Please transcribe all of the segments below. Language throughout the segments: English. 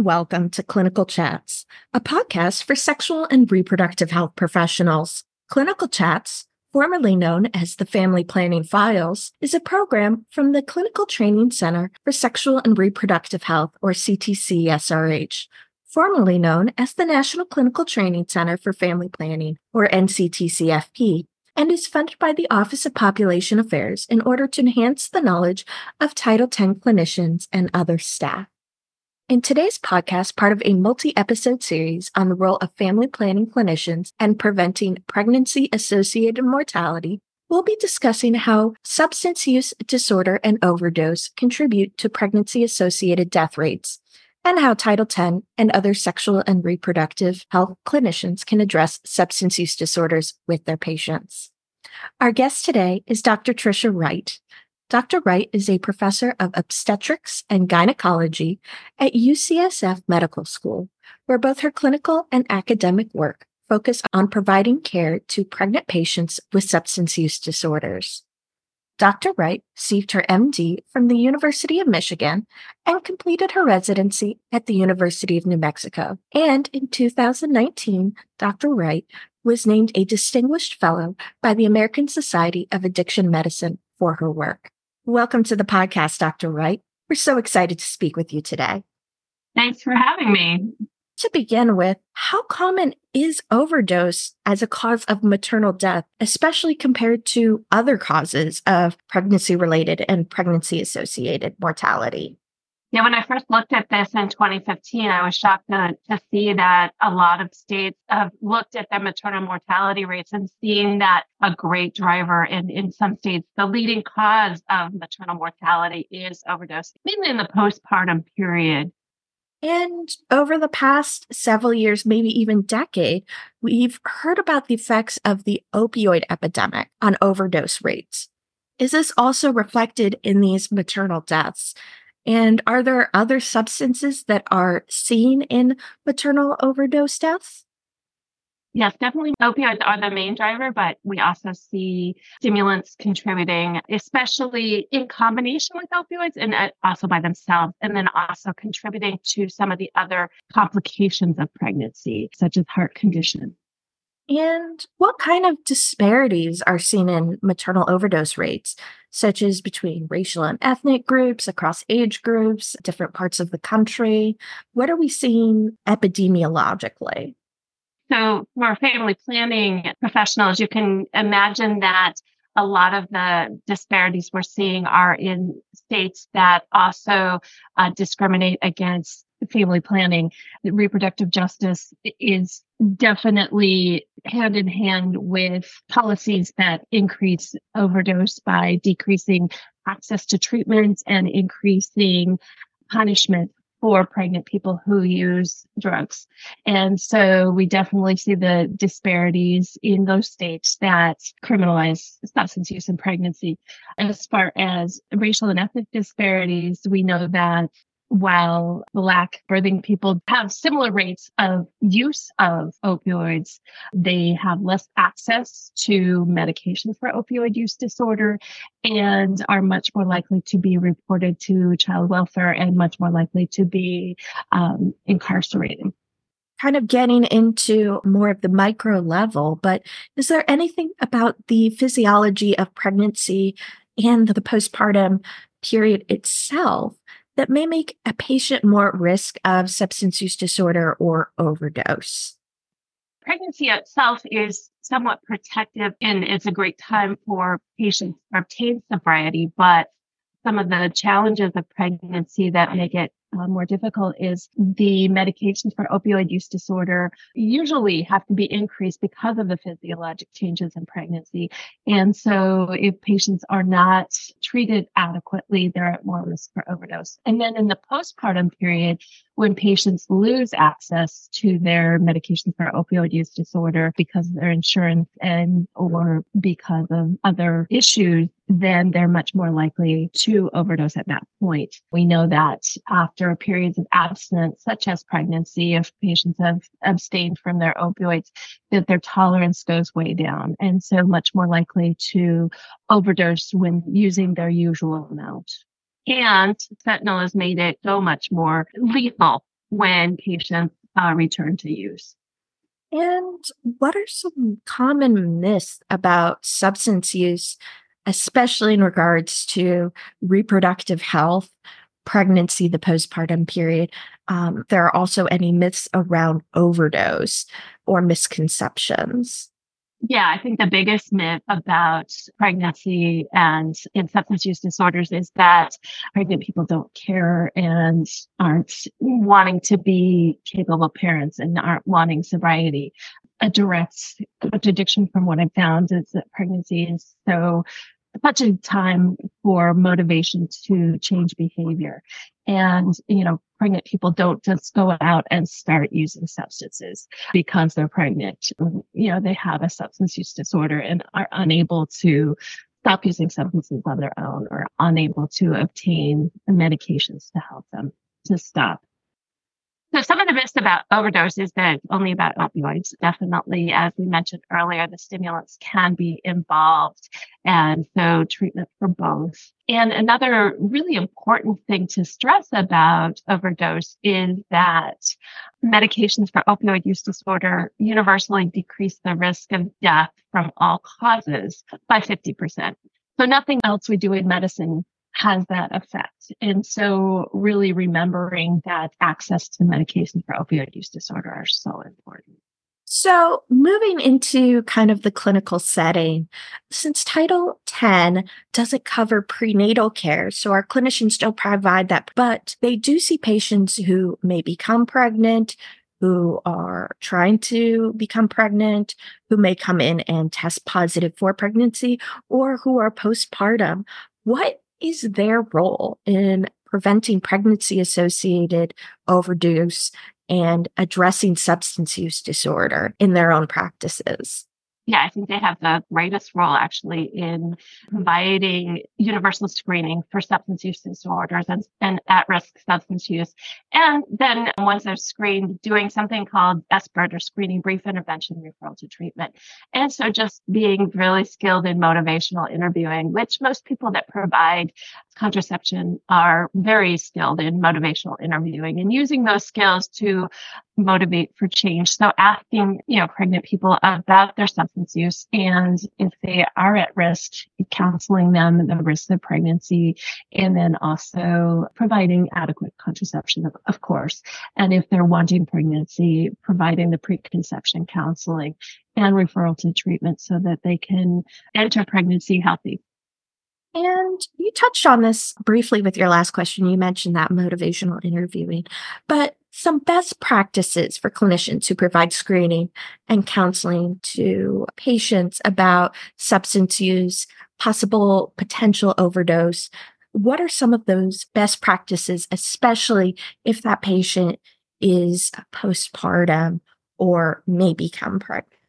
and welcome to Clinical Chats, a podcast for sexual and reproductive health professionals. Clinical Chats, formerly known as the Family Planning Files, is a program from the Clinical Training Center for Sexual and Reproductive Health, or CTC SRH, formerly known as the National Clinical Training Center for Family Planning, or NCTCFP, and is funded by the Office of Population Affairs in order to enhance the knowledge of Title X clinicians and other staff. In today's podcast, part of a multi episode series on the role of family planning clinicians and preventing pregnancy associated mortality, we'll be discussing how substance use disorder and overdose contribute to pregnancy associated death rates and how Title X and other sexual and reproductive health clinicians can address substance use disorders with their patients. Our guest today is Dr. Tricia Wright, Dr. Wright is a professor of obstetrics and gynecology at UCSF Medical School, where both her clinical and academic work focus on providing care to pregnant patients with substance use disorders. Dr. Wright received her MD from the University of Michigan and completed her residency at the University of New Mexico. And in 2019, Dr. Wright was named a Distinguished Fellow by the American Society of Addiction Medicine for her work. Welcome to the podcast, Dr. Wright. We're so excited to speak with you today. Thanks for having me. To begin with, how common is overdose as a cause of maternal death, especially compared to other causes of pregnancy related and pregnancy associated mortality? Yeah, when I first looked at this in 2015, I was shocked to, to see that a lot of states have looked at their maternal mortality rates and seeing that a great driver in, in some states, the leading cause of maternal mortality is overdose, mainly in the postpartum period. And over the past several years, maybe even decade, we've heard about the effects of the opioid epidemic on overdose rates. Is this also reflected in these maternal deaths? And are there other substances that are seen in maternal overdose deaths? Yes, definitely opioids are the main driver, but we also see stimulants contributing, especially in combination with opioids and uh, also by themselves, and then also contributing to some of the other complications of pregnancy, such as heart condition. And what kind of disparities are seen in maternal overdose rates, such as between racial and ethnic groups, across age groups, different parts of the country? What are we seeing epidemiologically? So, for family planning professionals, you can imagine that a lot of the disparities we're seeing are in states that also uh, discriminate against family planning. Reproductive justice is definitely hand in hand with policies that increase overdose by decreasing access to treatments and increasing punishment for pregnant people who use drugs. And so we definitely see the disparities in those states that criminalize substance use in pregnancy. As far as racial and ethnic disparities, we know that while Black birthing people have similar rates of use of opioids, they have less access to medication for opioid use disorder and are much more likely to be reported to child welfare and much more likely to be um, incarcerated. Kind of getting into more of the micro level, but is there anything about the physiology of pregnancy and the postpartum period itself that may make a patient more at risk of substance use disorder or overdose. Pregnancy itself is somewhat protective and it's a great time for patients to obtain sobriety, but some of the challenges of pregnancy that make it uh, more difficult is the medications for opioid use disorder usually have to be increased because of the physiologic changes in pregnancy. And so if patients are not treated adequately, they're at more risk for overdose. And then in the postpartum period, when patients lose access to their medications for opioid use disorder because of their insurance and or because of other issues, then they're much more likely to overdose at that point. We know that after periods of abstinence, such as pregnancy, if patients have abstained from their opioids, that their tolerance goes way down and so much more likely to overdose when using their usual amount. And fentanyl has made it so much more lethal when patients uh, return to use. And what are some common myths about substance use, especially in regards to reproductive health, pregnancy, the postpartum period? Um, there are also any myths around overdose or misconceptions. Yeah, I think the biggest myth about pregnancy and in substance use disorders is that pregnant people don't care and aren't wanting to be capable parents and aren't wanting sobriety. A direct contradiction from what I've found is that pregnancy is so such a time for motivation to change behavior. And, you know, pregnant people don't just go out and start using substances because they're pregnant. Mm, you know, they have a substance use disorder and are unable to stop using substances on their own or unable to obtain medications to help them to stop. So some of the myths about overdose is that only about opioids. Definitely, as we mentioned earlier, the stimulants can be involved. And so treatment for both. And another really important thing to stress about overdose is that medications for opioid use disorder universally decrease the risk of death from all causes by 50%. So nothing else we do in medicine has that effect. And so really remembering that access to medication for opioid use disorder are so important. So, moving into kind of the clinical setting, since Title 10 doesn't cover prenatal care, so our clinicians don't provide that, but they do see patients who may become pregnant, who are trying to become pregnant, who may come in and test positive for pregnancy, or who are postpartum. What is their role in preventing pregnancy associated overdose and addressing substance use disorder in their own practices? Yeah, I think they have the greatest role actually in providing universal screening for substance use disorders and, and at risk substance use. And then once they're screened, doing something called SBIRT or screening brief intervention referral to treatment. And so just being really skilled in motivational interviewing, which most people that provide contraception are very skilled in motivational interviewing and using those skills to motivate for change. So asking, you know, pregnant people about their substance use and if they are at risk, counseling them the risks of pregnancy and then also providing adequate contraception, of, of course. And if they're wanting pregnancy, providing the preconception counseling and referral to treatment so that they can enter pregnancy healthy. And you touched on this briefly with your last question. You mentioned that motivational interviewing, but some best practices for clinicians who provide screening and counseling to patients about substance use, possible potential overdose. What are some of those best practices, especially if that patient is postpartum or may become pregnant?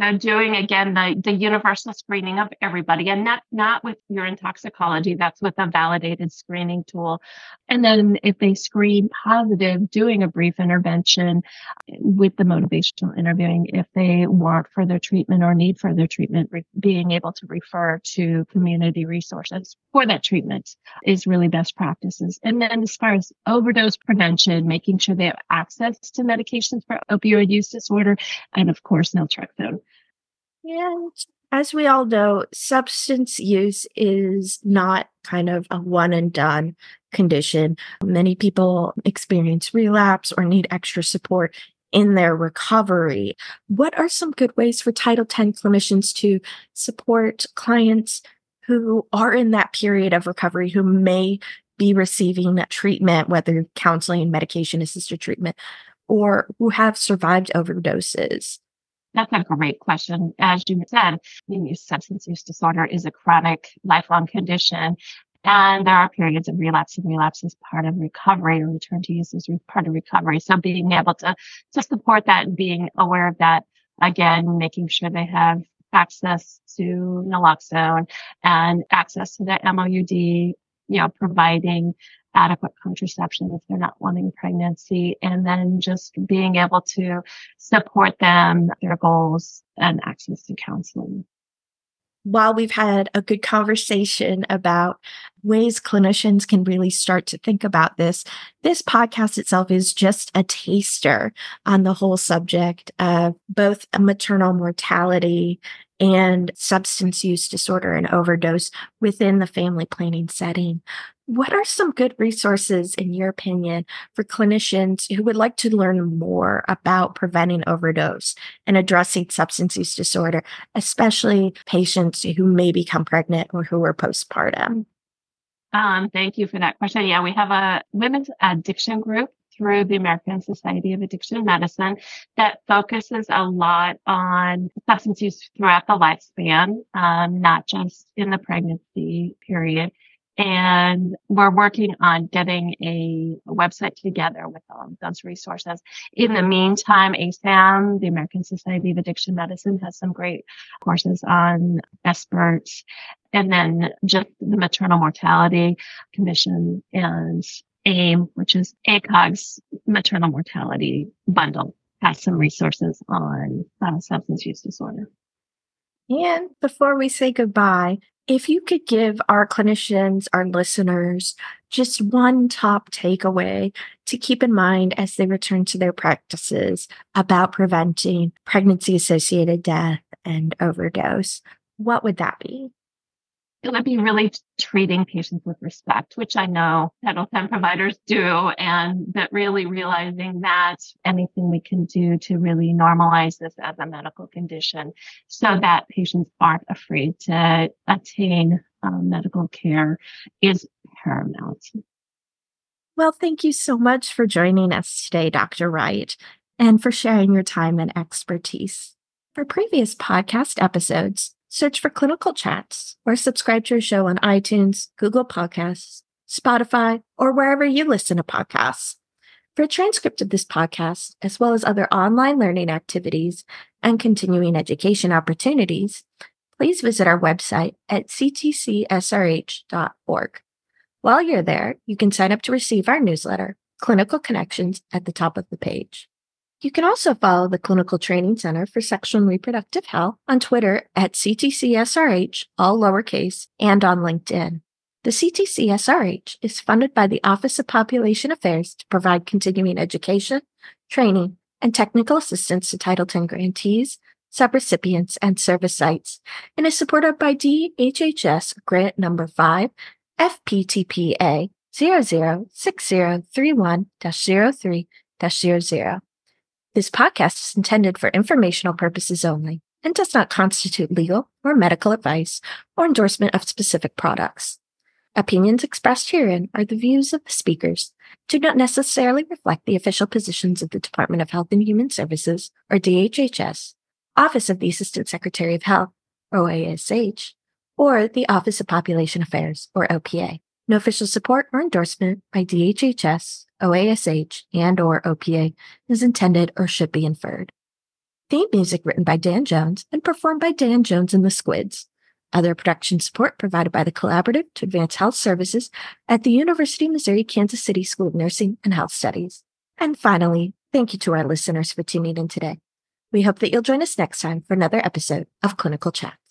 So doing again the, the universal screening of everybody and not not with urine toxicology, that's with a validated screening tool. And then if they screen positive, doing a brief intervention with the motivational interviewing if they want further treatment or need further treatment, re- being able to refer to community resources for that treatment is really best practices. And then as far as overdose prevention, making sure they have access to medications for opioid use disorder and of course naltrexone. And as we all know, substance use is not kind of a one and done condition. Many people experience relapse or need extra support in their recovery. What are some good ways for Title X clinicians to support clients who are in that period of recovery who may be receiving treatment, whether counseling, medication assisted treatment, or who have survived overdoses? That's a great question. As you said, substance use disorder is a chronic, lifelong condition. And there are periods of relapse and relapse is part of recovery or return to use is part of recovery. So being able to, to support that and being aware of that, again, making sure they have access to naloxone and access to the MOUD, you know, providing adequate contraception if they're not wanting pregnancy, and then just being able to support them, their goals, and access to counseling. while we've had a good conversation about ways clinicians can really start to think about this, this podcast itself is just a taster on the whole subject of both maternal mortality and substance use disorder and overdose within the family planning setting. What are some good resources, in your opinion, for clinicians who would like to learn more about preventing overdose and addressing substance use disorder, especially patients who may become pregnant or who are postpartum? Um, thank you for that question. Yeah, we have a women's addiction group through the American Society of Addiction Medicine that focuses a lot on substance use throughout the lifespan, um, not just in the pregnancy period. And we're working on getting a, website together with all of those resources. In the meantime, ASAM, the American Society of Addiction Medicine, has some great courses on SBIRT and then just the Maternal Mortality Commission and AIM, which is ACOG's maternal mortality bundle, has some resources on uh, substance use disorder. And before we say goodbye, if you could give our clinicians, our listeners, just one top takeaway to keep in mind as they return to their practices about preventing pregnancy associated death and overdose, what would that be? Going to be really treating patients with respect, which I know Title X providers do, and that really realizing that anything we can do to really normalize this as a medical condition so that patients aren't afraid to attain um, medical care is paramount. Well, thank you so much for joining us today, Dr. Wright, and for sharing your time and expertise. For previous podcast episodes, Search for Clinical Chats or subscribe to our show on iTunes, Google Podcasts, Spotify, or wherever you listen to podcasts. For a transcript of this podcast, as well as other online learning activities and continuing education opportunities, please visit our website at ctcsrh.org. While you're there, you can sign up to receive our newsletter, Clinical Connections, at the top of the page. You can also follow the Clinical Training Center for Sexual and Reproductive Health on Twitter at CTCSRH, all lowercase, and on LinkedIn. The CTCSRH is funded by the Office of Population Affairs to provide continuing education, training, and technical assistance to Title X grantees, subrecipients, and service sites, and is supported by DHHS Grant Number 5, FPTPA 006031 03 00. This podcast is intended for informational purposes only and does not constitute legal or medical advice or endorsement of specific products. Opinions expressed herein are the views of the speakers, do not necessarily reflect the official positions of the Department of Health and Human Services, or DHHS, Office of the Assistant Secretary of Health, OASH, or the Office of Population Affairs, or OPA. No official support or endorsement by DHHS, OASH, and or OPA is intended or should be inferred. Theme music written by Dan Jones and performed by Dan Jones and the Squids. Other production support provided by the Collaborative to Advance Health Services at the University of Missouri Kansas City School of Nursing and Health Studies. And finally, thank you to our listeners for tuning in today. We hope that you'll join us next time for another episode of Clinical Chat.